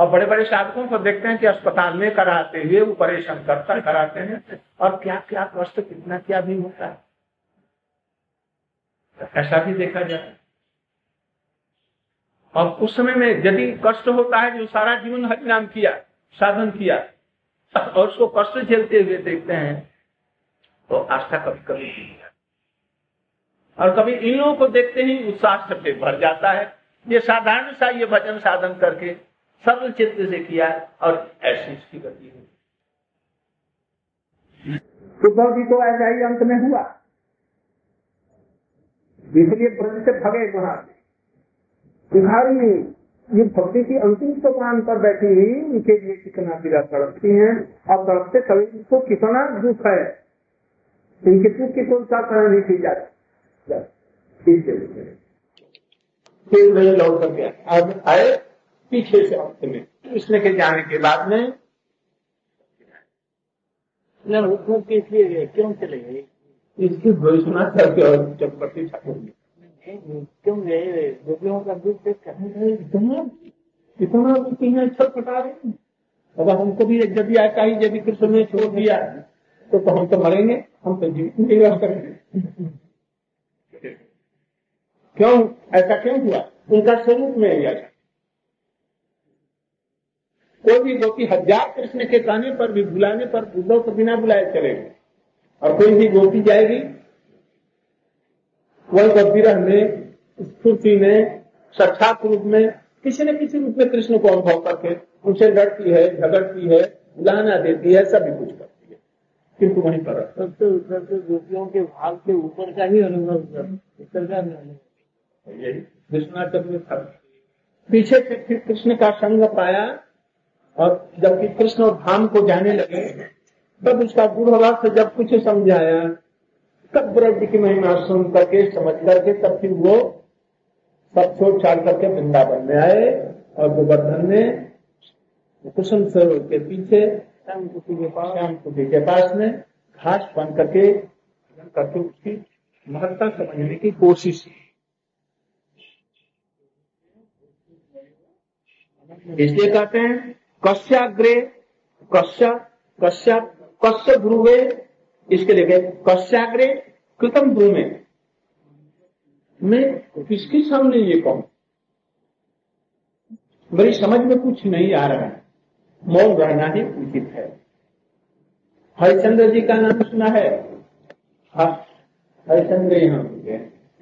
और बड़े बड़े साधकों को देखते हैं कि अस्पताल में कराते हुए ऑपरेशन करता, कराते हैं। और क्या क्या कष्ट कितना क्या भी होता है। तो ऐसा भी देखा जाए। और उस समय में यदि कष्ट होता है, जो सारा जीवन हरिनाम किया, साधन किया, और उसको कष्ट झेलते हुए देखते हैं तो आस्था कभी कभी नहीं और कभी इन लोगों को देखते ही उत्साह भर जाता है। ये साधारण सा ये भजन साधन करके सरल चित्त से किया और ऐसी इसकी गति हुई। उद्धव जी को ऐसा ही अंत में हुआ। इसलिए ब्रज से भगे वहाँ बिहारी ये भक्ति की अंतिम सोपान पर बैठी हुई उनके लिए कितना पीड़ा तड़पती है। और तड़पते कभी इसको कितना दुख है। इनके दुख की कोई सा तरह नहीं की जाती। फिर नहीं लौट कर गया अब आए। पीछे से अंत में। कृष्ण के जाने के बाद में इसलिए क्यों चले गए? इसकी घोषणा करके और ठाकुर क्यों गए? गोपियों का इतना इतना दुखी है छटपटा रहे अगर हमको भी जब भी ऐसा ही यदि कृष्ण ने छोड़ दिया तो, तो हम तो मरेंगे हम तो जीवित नहीं रह करेंगे क्यों? ऐसा क्यों हुआ? उनका स्वरूप में लिया कोई भी गोपी हज़ार कृष्ण के कहने पर भी बुलाने पर उद्धव को बिना बुलाए चलेंगे। और कोई भी गोपी जाएगी वह विरह में स्फूर्ति में साक्षात रूप में किसी न किसी रूप में कृष्ण को अनुभव करके उनसे लड़ती है झगड़ती है बुलाना देती है सभी कुछ करती है। किंतु वहीं पर सब तो सब तो गोपियों के भाव के ऊपर का ही अनुभव कर यही विश्वनाथ में था। पीछे से फिर कृष्ण का संग पाया। और जबकि कृष्ण और धाम को जाने लगे तब उसका गुण से जब कुछ समझाया तब ब्रज की महिमा सुन करके समझ करके तब फिर वो सब छोड़ छाड़ करके वृंदावन में आए और गोवर्धन में कुसुम सरोवर के पीछे श्याम कुटी के पास में घास बन करके करके उसकी महत्ता समझने की कोशिश की। इसलिए कहते हैं कश्याग्रे कश्या कश्या कश्य ध्रुवे इसके लिए कश्याग्रे कृतम भूमि मैं किसके सामने ये कहूँ? मेरी समझ में कुछ नहीं आ रहा है। मौन रहना ही उचित है। हरिचंद्र जी का नाम सुना है? हाँ हरिचंद्र यहाँ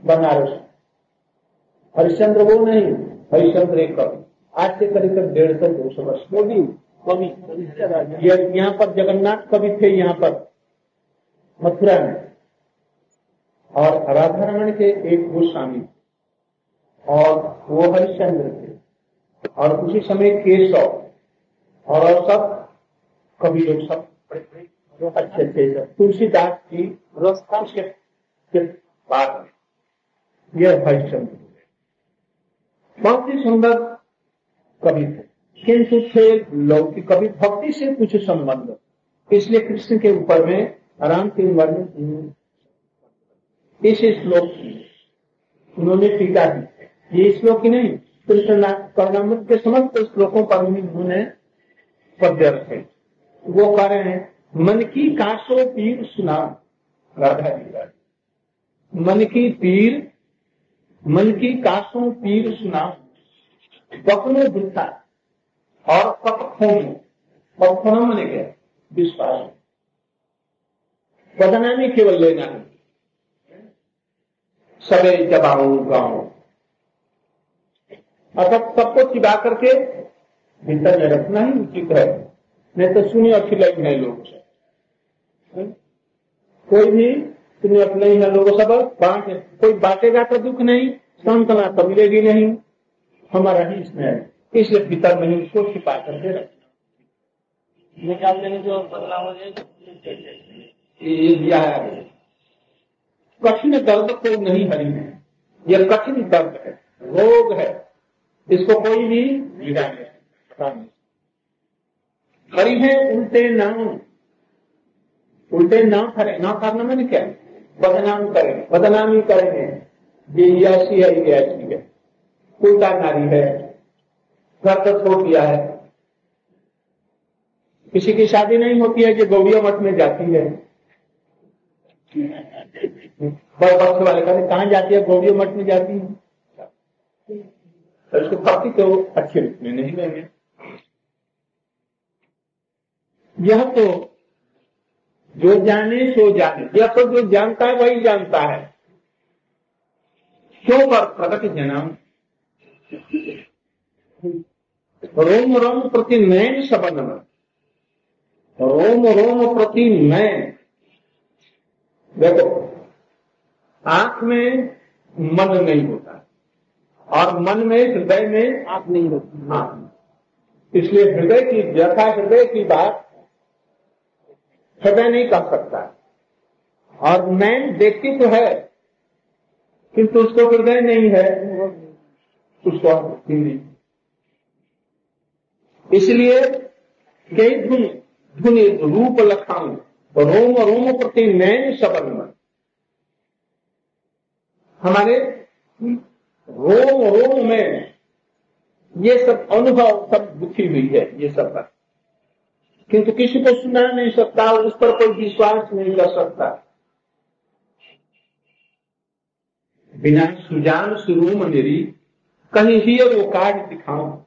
बनारस। हरिश्चंद्र वो नहीं, हरिश्चंद्र एक कवि। आज से करीब डेढ़ सौ दो सौ वर्ष। मोदी कवि यहाँ पर जगन्नाथ कवि थे यहाँ पर मथुरा में। और राधा रमन के एक गोस्वामी और वो हरिश्चंद्र थे। और उसी समय केशव और सब कवि लोग सब अच्छे अच्छे तुलसीदास की के बाद में यह हरिश्चंद्र बहुत ही सुंदर थे किंतु थे लौकिक कवि भक्ति से कुछ संबंध। इसलिए कृष्ण के ऊपर में आराम के वर्णन इस श्लोक उन्होंने टीका दी। ये श्लोक ही नहीं, कृष्ण कर्णामृत के समस्त श्लोकों पर उन्होंने पद्य रखे। वो कह रहे हैं, मन की काशो पीर सुना। राधा जी मन की पीर, मन की काशो पीर सुना। पकड़ो दुखा और विश्वास बदनामी केवल लेना है। गाँव अर्थात सबको चिबा करके भीतर में रखना ही उचित है। नहीं तो सुनी अच्छी लगी है? लोग कोई भी सुनी नहीं है लोग सब, बांट कोई बांटेगा तो दुख नहीं, सांत्वना तो मिलेगी नहीं। हमारा ही इसमें है। इसलिए भीतर में ही उसको छिपा करके निकाल देने जो बदलाव हो जाएगा ये दिया है कठिन दर्द कोई नहीं हरी है। यह कठिन दर्द है रोग है। इसको कोई भी नहीं हरी है उल्टे नाम उल्टे ना करे ना करना मैंने क्या? बदनाम करें बदनामी करेंगे ये ऐसी है ये ऐसी है। उल्टा नारी है। घर तो छोड़ दिया है। किसी की शादी नहीं होती है कि गौड़िया मठ में जाती है। बड़ वाले कहते, कहाँ जाती है? गौड़िया मठ में जाती है। तो उसको भक्ति तो अच्छे रूप में नहीं लेंगे। यह तो जो जाने, सो जाने। यह तो जो जानता है, वही जानता है। क्यों पर प्रकट जनाम? रोम रोम प्रति नयन में रोम रोम प्रति नयन देखो, आँख में मन नहीं होता और मन में हृदय में आँख नहीं होती। हाँ। इसलिए हृदय की व्यथा हृदय की बात हृदय नहीं कर सकता। और नैन देखती तो है, किंतु उसको हृदय नहीं है। उसको नहीं इसलिए कई धुन धुनि रूप लखाऊ रोम रोम प्रति नैन सबन हमारे रोम रोम में ये सब अनुभव, सब दुखी हुई है, ये सब बात। किंतु किसी को सुना नहीं सकता, उस पर कोई विश्वास नहीं कर सकता। बिना सुजान सुरूम मेरी कहीं ही वो कार्ड दिखाऊँ।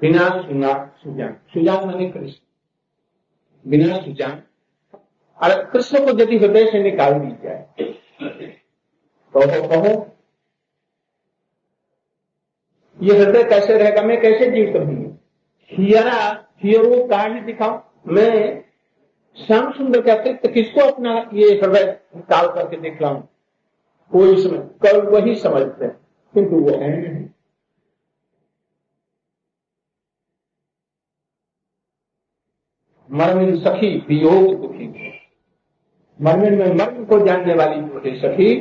बिना सुना सुजान। सुजान मैंने कृष्ण। बिना सुजान। और कृष्ण को यदि हृदय से निकाल दी जाए तो कहो, ये हृदय कैसे रहेगा? मैं कैसे जीव करूँगी हियरा कार्ड दिखाऊँ। मैं श्याम सुंदर के अतिरिक्त किसको अपना ये हृदय निकाल करके दिखलाऊं? कोई समझ कल वही समझते हैं। किंतु वो है नहीं मर्मिन सखी, वियोग दुखी मर्मिन में मर्म को जानने वाली जो है सखी,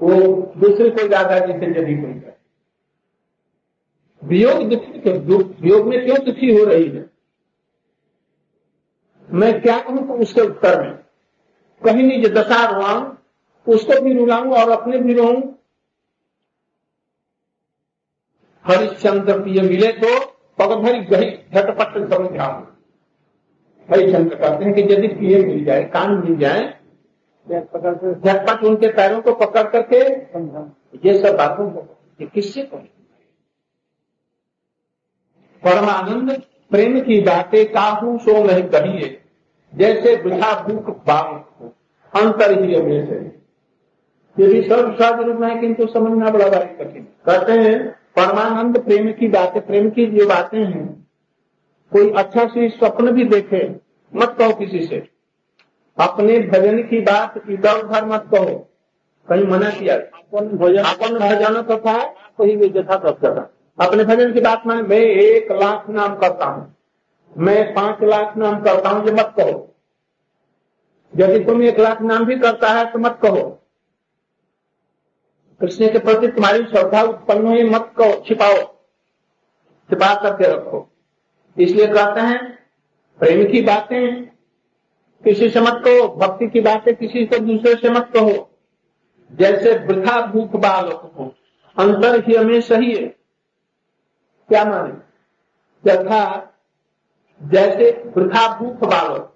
वो दूसरे को ज़्यादा जैसे यदि कोई करे। वियोग दुखी वियोग में क्यों दुखी हो रही है? मैं क्या कहूँ तो उसके उत्तर में? कहीं नहीं, जो दशा रुआऊं उसको भी रुलाऊं और अपने भी रोऊं हरिश्चंद्र प्रिय मिले तो पगभरी गही झटपट समझाऊं हरिश्चंद्र कहते हैं कि यदि प्रिय मिल जाए कान मिल जाए झटपट उनके पैरों को पकड़ करके ये सब बातों को किससे कहें परमानंद प्रेम की बातें काहू सो नहीं कहिए जैसे वृथा भूख बांग अंतर ही में से ये भी सर्व स्वाद रूप में है किंतु समझना बड़ा भारी कठिन। कहते हैं परमानंद प्रेम की बातें प्रेम की जो बातें हैं। कोई अच्छा सी स्वप्न भी देखे मत कहो किसी से। अपने भजन की बात इधर उधर मत कहो। कहीं मना किया। अपन भोजन अपन भजन तथा को ही वे यथा तत्व अपने भजन की बात माने मैं एक लाख नाम करता हूँ। मैं पाँच लाख नाम करता हूँ ये मत कहो। यदि तुम एक लाख नाम भी करता है तो मत कहो। कृष्ण के प्रति तुम्हारी श्रद्धा उत्पन्न हो ये मत को छिपाओ, छिपा करके रखो। इसलिए कहते हैं, प्रेम की बातें किसी से मत कहो, भक्ति की बातें किसी से दूसरे से मत कहो। जैसे वृथा भूख बालक हो, अंतर ही हमें सही है। क्या माने? यथा जैसे वृथा भूख बालक,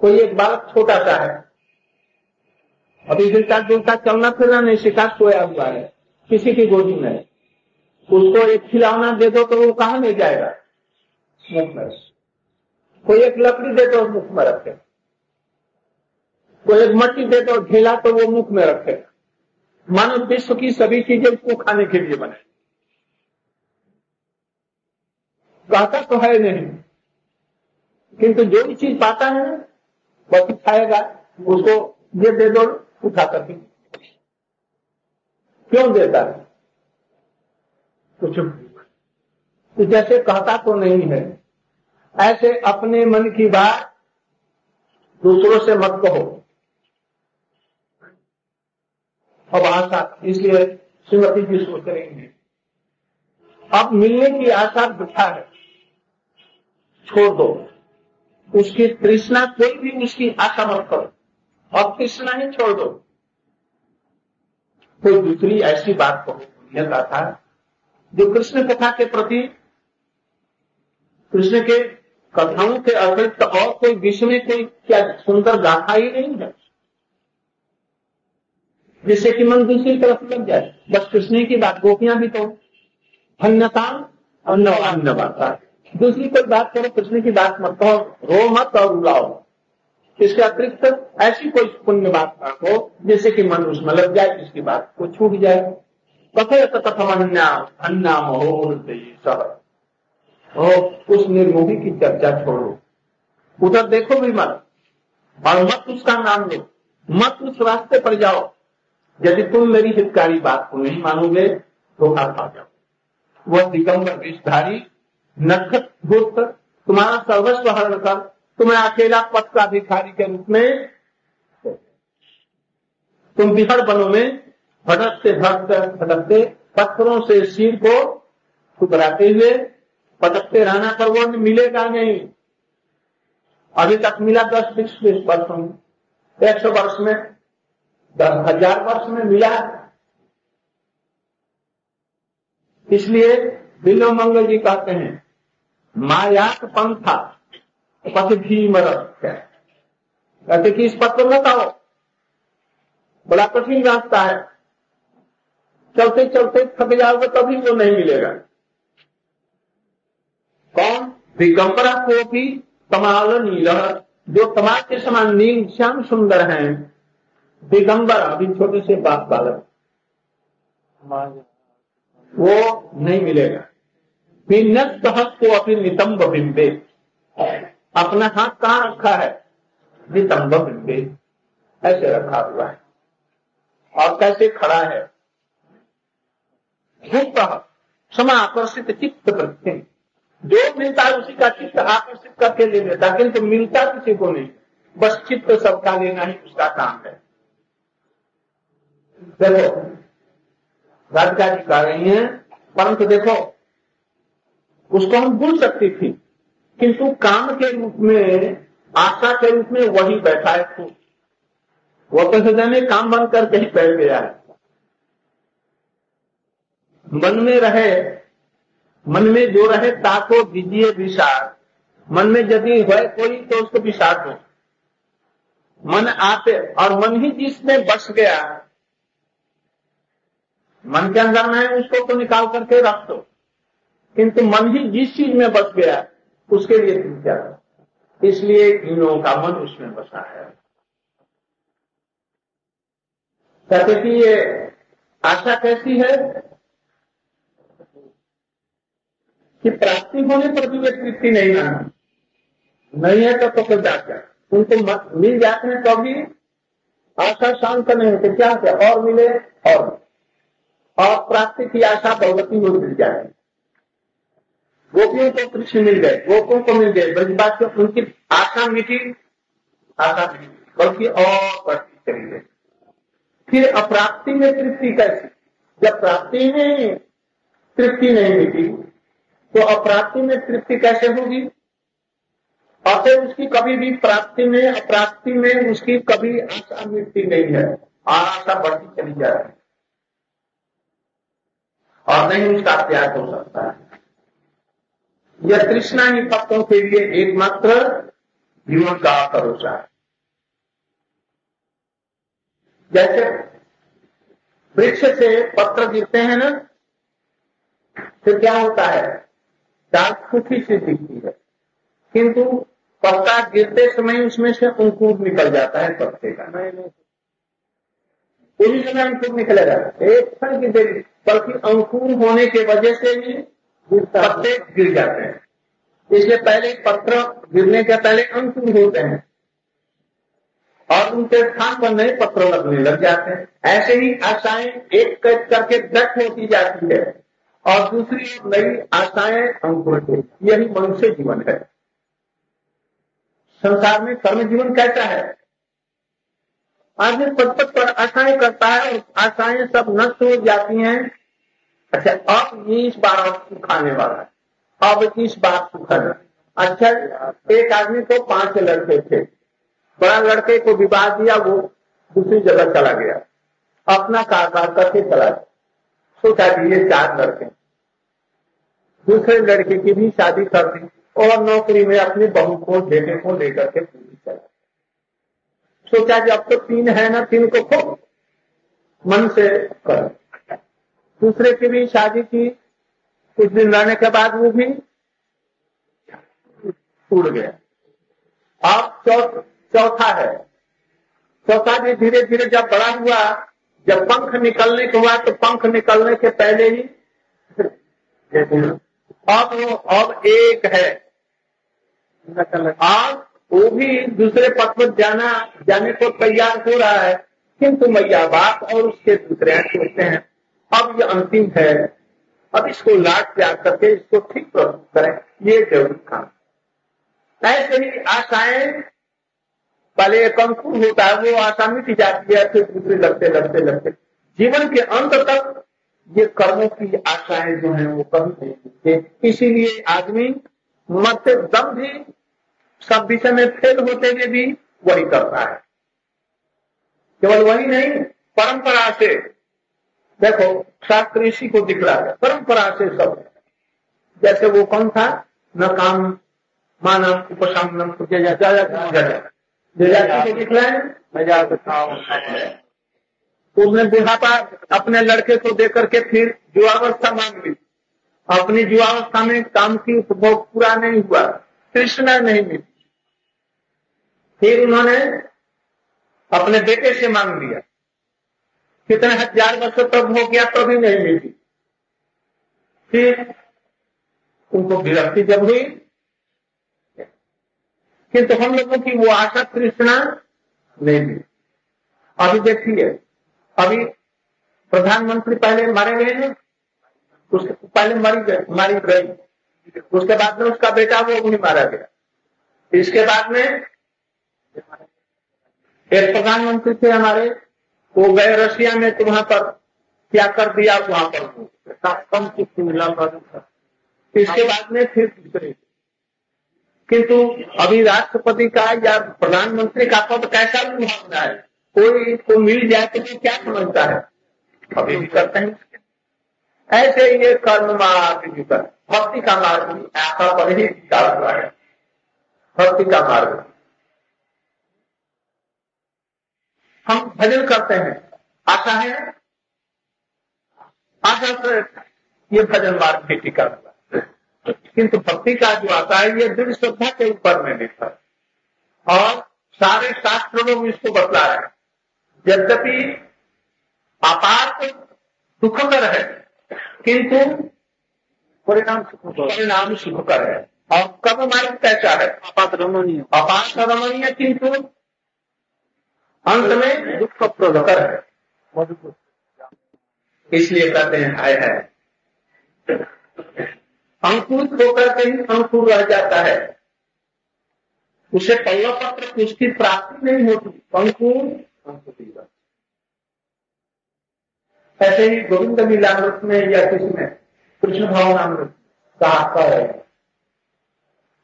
कोई एक बालक छोटा सा है अभी गिरता गिरता चलना फिरना नहीं सिखा सोया हुआ है, किसी की गोदी में। उसको एक खिलौना दे दो तो वो कहाँ ले जाएगा? मुख में। कोई एक लकड़ी दे दो मुख में रखे। कोई एक मट्टी दे दो ढेला तो वो मुख में रखे। मानो विश्व की सभी चीज़ें उसको खाने के लिए बने। कहता तो है नहीं। किंतु जो भी चीज़ पाता है वह खाएगा। उसको ये दे दो उठा करके क्यों देता है? कुछ तो जैसे कहता तो नहीं है, ऐसे अपने मन की बात दूसरों से मत कहो। अब आशा, इसलिए श्रीमती जी सोच रही है। अब मिलने की आशा वृथा है। छोड़ दो। उसकी तृष्णा कोई भी उसकी आशा मत करो। और तृष्णा ही छोड़ दो। कोई दूसरी ऐसी बात कहो यह था जो कृष्ण कथा के प्रति, कृष्ण के कथाओं के अतिरिक्त और कोई विश्व में कोई क्या सुंदर गाथा ही नहीं है। जिससे कि मन दूसरी तरफ़ लग जाए, बस कृष्ण की बात, गोपियाँ भी तो अन्यता अन्न अन्न बाता दूसरी कोई बात करो, कृष्ण की बात मत कहो, रो मत और उलाओ इसके अतिरिक्त ऐसी कोई पुण्य बात ना हो, जिससे कि मन उसमें लग जाए, जिसकी बात को छूट जाए। कथयत कथम अन्ना महो उस निर्मोही की चर्चा छोड़ो। उधर देखो भी मत, और मत उसका नाम लो। मत उस रास्ते पर जाओ। यदि तुम मेरी हितकारी बात को नहीं मानोगे तो हाथ पा जाओ। वह दिगंबर विषधारी नक्षत गुप्त तुम्हारा सर्वस्व हरण कर तुम्हें अकेला पथ का अधिकारी के रूप में, तुम बिहड़ बनों में भटकते भटकते भटकते पत्थरों से सिर को ठुकराते हुए पटकते रहना पर वो मिलेगा नहीं। अभी तक मिला दस बीस बीस वर्षों में, एक सौ वर्ष में, दस हज़ार वर्ष में मिला। इसलिए बिलो मंगल जी कहते हैं, मायाक पंथा पथ भी मरत कहते कि इस पथ पर मत आओ। बड़ा कठिन रास्ता है। चलते चलते थक जाओगे तभी वो नहीं मिलेगा। कौन? दिगंबरा को भी कमाल नील, जो कमाल के समान नील, श्याम सुंदर हैं। दिगंबर, अभी छोटे से बाप बालक। वो नहीं मिलेगा। को अपनी नितंब बिंबे। अपना हाथ कहाँ रखा है? नितंब ऐसे रखा हुआ है। और कैसे खड़ा है? समा आकर्षित चित्त प्रति जो मिलता है उसी का चित्त आकर्षित करके ले लेता किंतु मिलता किसी को नहीं। बस चित्त सबका लेना ही उसका काम है। देखो, राधिका जी कह रही है, परंतु देखो, उसको हम भूल सकती थी। किंतु काम के रूप में, आशा के रूप में वही बैठा है खूब वो तो हृदय में काम बंद करके ही बैठ गया है। मन में रहे, मन में जो रहे ताको दीजिए विषाद मन में यदि है कोई तो उसको विषाद हो। मन आते और मन ही जिसमें बस गया, मन के अंदर में उसको तो निकाल करके रख दो। किंतु मन ही जिस चीज़ में बस गया उसके लिए तुम क्या? इसलिए इन लोगों का मन उसमें बसा है। कहते कि ये आशा कैसी है? कि प्राप्ति होने पर भी वे तृप्ति नहीं माना नहीं है तो तो जाकर उनको मिल जाते हैं तो भी आशा शांत नहीं होती। क्या है और मिले और और प्राप्ति की आशा भगवती हो मिल जाए। गोपियों को कृष्ण मिल गए गोपों को मिल गए। ब्रजवासियों उनकी आशा मिटी आशा बल्कि और बढ़ती चली गई। फिर अप्राप्ति में तृप्ति कैसी? जब प्राप्ति में तृप्ति नहीं मिली तो अप्राप्ति में तृप्ति कैसे होगी? और फिर उसकी कभी भी प्राप्ति में, अप्राप्ति में उसकी कभी आशा मिटती नहीं है। आशा बढ़ती चली जा रही और नहीं उसका त्याग हो सकता है। यह तृष्णा ही भक्तों के लिए एकमात्र जीवन का भरोसा है। जैसे वृक्ष से पत्र गिरते हैं ना फिर क्या होता है? डाल सूखी सी दिखती है। किंतु पत्ता गिरते समय उसमें से अंकुर निकल जाता है पत्ते का। उसी समय अंकुर निकलेगा। एक क्षण की देरी बल्कि अंकुर होने के वजह से पत्ते गिर जाते हैं। इसलिए पहले पत्र गिरने के पहले अंकुर होते हैं। और उनके स्थान पर नए पत्र लगने लग जाते हैं। ऐसे ही आशाएँ एक करके दट होती जाती है। और दूसरी नई आशाएँ अंकुर यही मनुष्य जीवन है। संसार में कर्म जीवन कैसा है? आदमी पद पद पर आशाएँ करता है और आशाएँ सब नष्ट हो जाती हैं। अच्छा अब बार अब खाने वाला अब इस बार सुखद अच्छा एक आदमी को पाँच लड़के थे। बड़ा लड़के को विवाह दिया, वो दूसरी जगह चला गया। अपना कारोबार करके चला गया। सोचा कि ये चार लड़के दूसरे लड़के की भी शादी कर दी और नौकरी में अपने बहू को, बेटे को लेकर के पूरी चला सोचा कि अब तो तीन है ना, तीन को खूब मन से कर। दूसरे की भी शादी की, कुछ दिन रहने के बाद वो भी उड़ गया। अब चौथा है। चौथा भी धीरे धीरे जब बड़ा हुआ, जब पंख निकलने के हुआ तो पंख निकलने के पहले ही अब अब एक है। अब वो भी दूसरे पथ पर जाना, जाने को तैयार हो रहा है। किंतु मैया बाप और उसके दूसरे सोचते हैं अब ये अंतिम है। अब इसको लाट प्यार करके इसको ठीक प्रस्तुत करें। ये ज़रूर काम। ऐसे ही आशाएँ, पहले एक अंकुर होता है, वो आशा मिट जाती है, फिर दूसरे लगते लगते लगते। जीवन के अंत तक ये कर्मों की आशाएँ जो है, वो कभी नहीं मिलते इसीलिए आदमी मरते दम भी, सब विषय में फेल होते हुए भी वही करता है। केवल वही नहीं, परंपरा से देखो, शास्त्र इसी को दिख रहा है, परंपरा से सब। जैसे वो कौन था? न काम, मानव उपशामनम को दिख रहा है? उसने बुढ़ापा, अपने लड़के को देकर के फिर युवावस्था मांग ली। अपनी युवावस्था में काम की उपभोग पूरा नहीं हुआ कृष्णा नहीं मिली। फिर उन्होंने अपने बेटे से मांग लिया। कितने हज़ार वर्ष तब हो गया, तभी नहीं मिली। फिर उनको विरक्ति जब हुई, किंतु हम लोगों की वो आशा कृष्णा नहीं मिली। अभी देखिए, अभी प्रधानमंत्री पहले मारे गए हैं, उसके पहले मरी गए, मारी गई। उसके बाद में उसका बेटा वो भी मारा गया। इसके बाद में एक प्रधानमंत्री थे हमारे वो गए रशिया में तो वहाँ पर क्या कर दिया वहाँ पर कम किस्त मिला इसके बाद में फिर दूसरे किंतु अभी राष्ट्रपति का या प्रधानमंत्री का पद कैसा भी भावना है, कोई को मिल जाए तो क्या समझता है? अभी भी करते हैं ऐसे ये कर्म मार्ग भक्ति का मार्ग भी, ऐसा पर ही हुआ है। भक्ति का मार्ग। हम भजन करते हैं। आशा है? आशा से ये भजन मार्ग भी टिका हुआ। किंतु भक्ति का जो आता है ये दृढ़ श्रद्धा के ऊपर में निर्भर। और सारे शास्त्रों में इसको बतला रहे हैं। यद्यपि आपात सुखकर है किंतु परिणाम परिणाम सुखकर है। और कब मार्ग कैसा है? अपात रमणीय अपात रमणीय किंतु अंत में दुख प्रदकर है इसलिए कहते हैं, हाय है अंकुरित होकर के ही अंकुर रह जाता है। उसे पल्लव पत्र उसकी प्राप्ति नहीं होती। अंकुर ऐसे ही गोविंद लीलामृत में या किसमें कृष्ण भवनामृत का रहे हैं।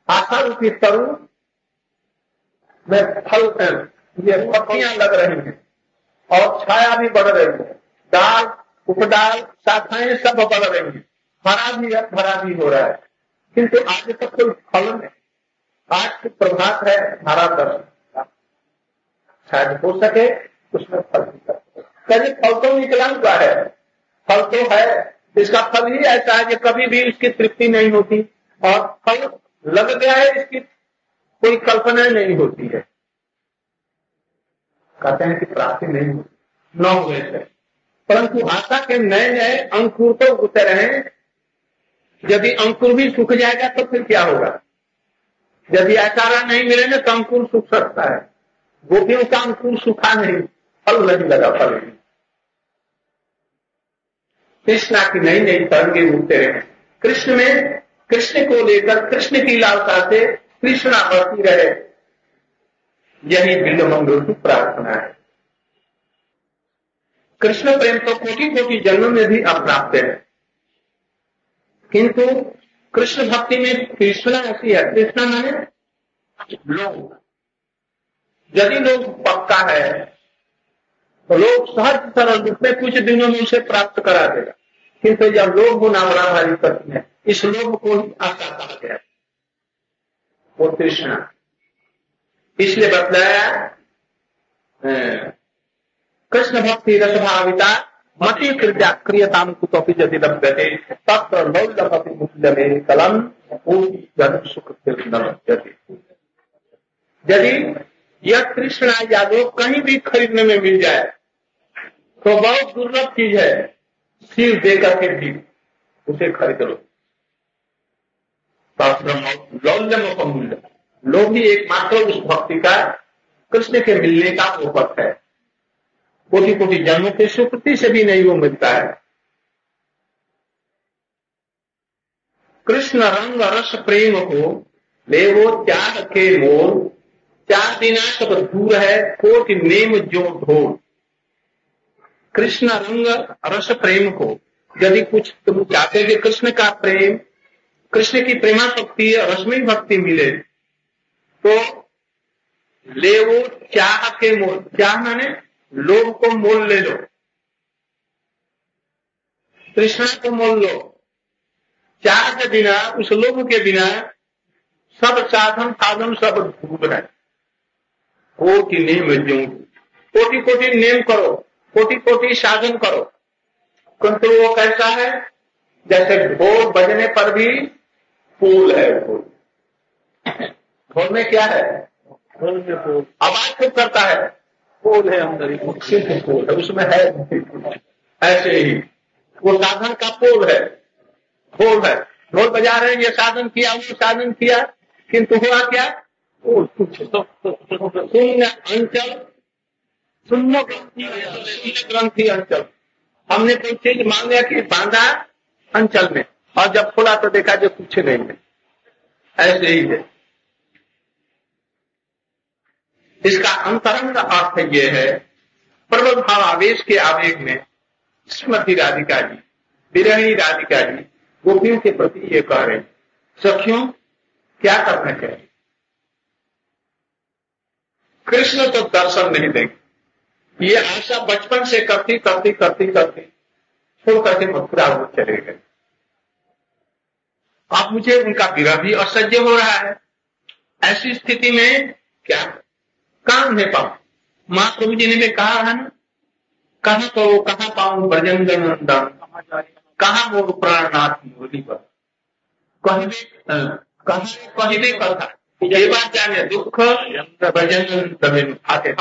आशा रूपी तरुण में फल ये पत्तियाँ लग रही हैं और छाया भी बढ़ रही है। दाल उपडाल शाखाएँ सब बढ़ रही हैं। हरा भी है, भरा भी हो रहा है। किंतु आज तक कोई फल नहीं आज के प्रभात है, हरा दर्शन शायद हो सके उसमें फल कभी फल तो निकला हुआ है। फल तो है, इसका फल ही ऐसा है कि कभी भी इसकी तृप्ति नहीं होती और फल लग गया है, इसकी कोई कल्पना नहीं होती है। कहते हैं कि प्राप्ति नहीं हुई न हुए थे। परंतु आशा के नए नए अंकुर तो उतर हैं। यदि अंकुर भी सूख जाएगा तो फिर क्या होगा? यदि आचारा नहीं मिलेगा तो अंकुर सूख सकता है। गोपियों का अंकुर सूखा नहीं, फल नहीं लगा फल नहीं कृष्णा की नई नई तरंगे उठते रहे। कृष्ण में कृष्ण को लेकर कृष्ण की लालसा से कृष्णा बढ़ती रहे। यही बिल्व मंगल की प्रार्थना है। कृष्ण प्रेम तो कोटि कोटि जन्म में भी अप्राप्त है। किंतु कृष्ण भक्ति में कृष्णा ऐसी है कृष्णा मैंने लोग। यदि लोग पक्का है तो लोग सहज सरल रूप में कुछ दिनों में उसे प्राप्त करा देगा। किंतु जब लोग गुना भारी करते हैं, इस लोग को ही आशा कहा गया। वो तृष्णा इसलिए बतलाया कृष्ण भक्ति रसभाविता, मती क्रिया क्रियता कुतोपि यदि लभ्यते तत्र कलम सुख यदि यह कृष्ण यादव कहीं भी खरीदने में मिल जाए तो बहुत दुर्लभ चीज़ है, सिर देकर के भी उसे खरीद लो। लौल्यम का मूल्य लोभ ही एकमात्र उस भक्ति का कृष्ण के मिलने का उपक है। कोटि कोटि जन्म के सुकृति से भी नहीं वो मिलता है। कृष्ण रंग रस प्रेम को ले वो त्याग के मोल, चार बिना सब दूर है, कोट नेम जो ढोल। कृष्ण रंग रस प्रेम को यदि कुछ तुम चाहते कि कृष्ण का प्रेम, कृष्ण की प्रेमा भक्ति रश्मि भक्ति मिले तो ले वो चाह के मोल, चाह माने लोभ को मोल ले लो। कृष्ण को मोल लो। चाह के बिना, उस लोभ के बिना सब साधन साधन सब डूब रहे कोटि नेम कोटि कोटि नेम करो कोटि कोटि साधन करो। किंतु वो कैसा है? जैसे ढोल बजने पर भी फूल है फूल। ढोल में क्या है? फूल आवाज़ क्यों करता है। फूल है अंदर ही। फूल है उसमें है ऐसे ही। वो साधन का पोल है। फूल है। ढोल बजा रहे हैं ये साधन किया वो साधन किया किंतु हुआ क्या? शून्य अंचल। शून्य ग्रंथि अंचल। हमने कोई चीज़ मान लिया कि बांधा अंचल में। और जब खोला तो देखा जो कुछ नहीं है। ऐसे ही है। इसका अंतरंग अर्थ यह है प्रबल भाव आवेश के आवेग में श्रीमती राधिका जी, विरही राधिका जी, गोपियों के प्रति ये कह रहे सखियों, क्या करना चाहिए? कृष्ण तो दर्शन नहीं देंगे। ये आशा बचपन से करती करती करती करती, छोड़ करके मथुरा वो चले गए। अब मुझे उनका विरह भी असह्य हो रहा है। ऐसी स्थिति में क्या कहा उन्हें पाऊ। माँ प्रभु जी ने भी कहा है ना, कहा तो कहा पाऊ भजन नंदन कहा वो प्राणनाथ मोदी पर। कहने कहने कथा ये बात जाने, दुख, भजन आते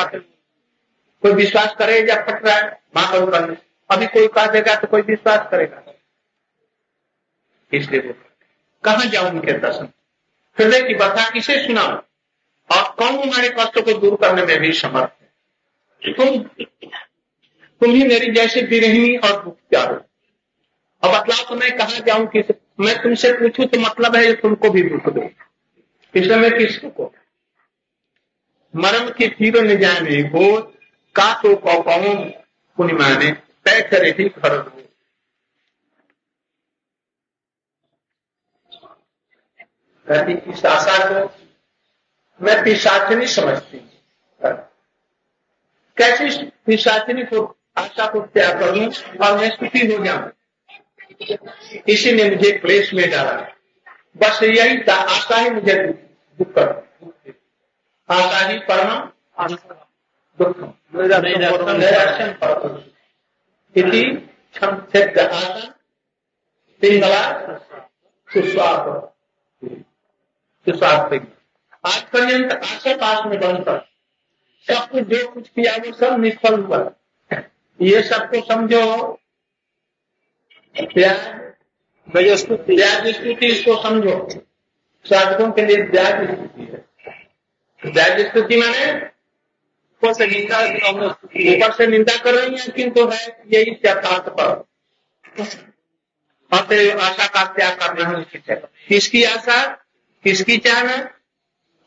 कोई विश्वास करे या फट रहा है, माँ प्रभु अभी कोई कह देगा तो कोई विश्वास करेगा। इसलिए वो कहा जाऊँ उनके दर्शन? हृदय की बता किसे सुनाऊ? और कौन हमारे कष्टों को दूर करने में भी समर्थ है? तुम तुम ही मेरी जैसे विरहिणी और दुख प्यारो। अब बतलाओ तो मैं कहा जाऊँ कि मैं तुमसे पूछूँ तो मतलब है तुमको भी दुख दो। इसलिए मैं किसको मरम की तीर न जाने हो का तो कहूँ पूर्णिमा ने तय करे ही घर दो। कहती इस आशा को मैं पिशाचनी समझती कैसी पिशाचनी को आशा को त्याग कर? लू और मैं सुखी हो जाऊँ? इसी ने मुझे क्लेश में डाला। बस यही था। आशा ही मुझे दुख कर आशा ही परम दुख। इति आशा पिंगला सुस्वार्थ सुस्वार्थ आज पर्यंत आशा पास में बनकर सब कुछ जो कुछ किया वो सब निष्फल हुआ ये सबको समझो। ब्याज स्तुति इसको समझो। साधकों के लिए ब्याज स्तुति है। ब्याज स्तुति मैंने? ऊपर से निंदा ऊपर से निंदा कर रही है किंतु है यही त्यर्थार्थ पर। आशा का त्याग करना है उचित है। किसकी आशा? किसकी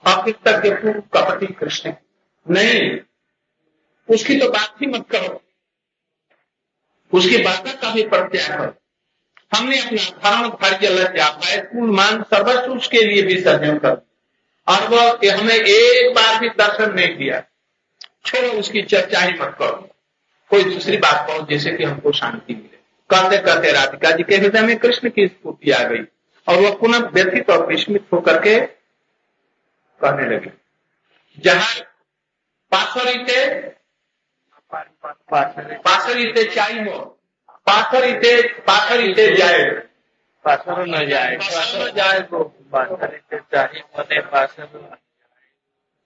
चाहना के पूर्व कपटी कृष्ण नहीं, उसकी तो बात ही मत करो। उसकी बातों का भी प्रत्याग करो। हमने अपना धर्म धैर्य लज्जा कुल मान सर्वस्व उसके लिए विसर्जन कर और वह हमें एक बार भी दर्शन नहीं दिया, छोड़ो उसकी चर्चा ही मत करो। कोई दूसरी बात कहो जैसे कि हमको शांति मिले। कहते कहते राधिका जी के हृदय में कृष्ण की स्फूर्ति आ गई और वह पुनः व्यथित और विस्मित होकर के कहने लगे जहां पाथरीते पाथरीते चाहिए पाथरीते पाथरीते जाए પાછળ ન જાય પાછળ જાય તો પાછળ રીતે ચાહી મને પાછળ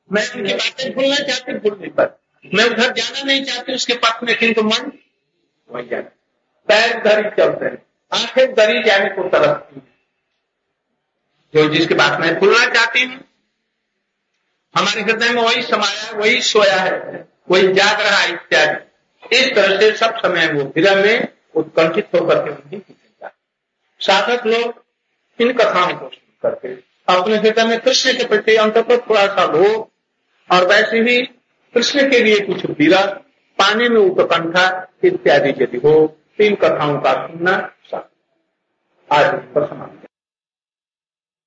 मैं उनकी बातें भूलना चाहती भूलने पर मैं उधर जाना नहीं चाहती उसके पास में किंतु मन वही जाना पैर धरी चलते हैं आंखें धरी जाने को तरसती हैं जो जिसकी बात मैं भूलना चाहती हूँ हमारे हृदय में वही समाया है, वही सोया है, वही जाग रहा है इत्यादि। इस तरह से सब समय वो हृदय में उत्कंठित होकर के उन्हीं साधक लोग इन कथाओं को करके अपने हृदय में कृष्ण के प्रति अंत पर थोड़ा सा लोभ और वैसे भी कृष्ण के लिए कुछ पीड़ा, पाने में उत्कंठा इत्यादि यदि हो तो इन कथाओं का सुनना आज पर समाप्त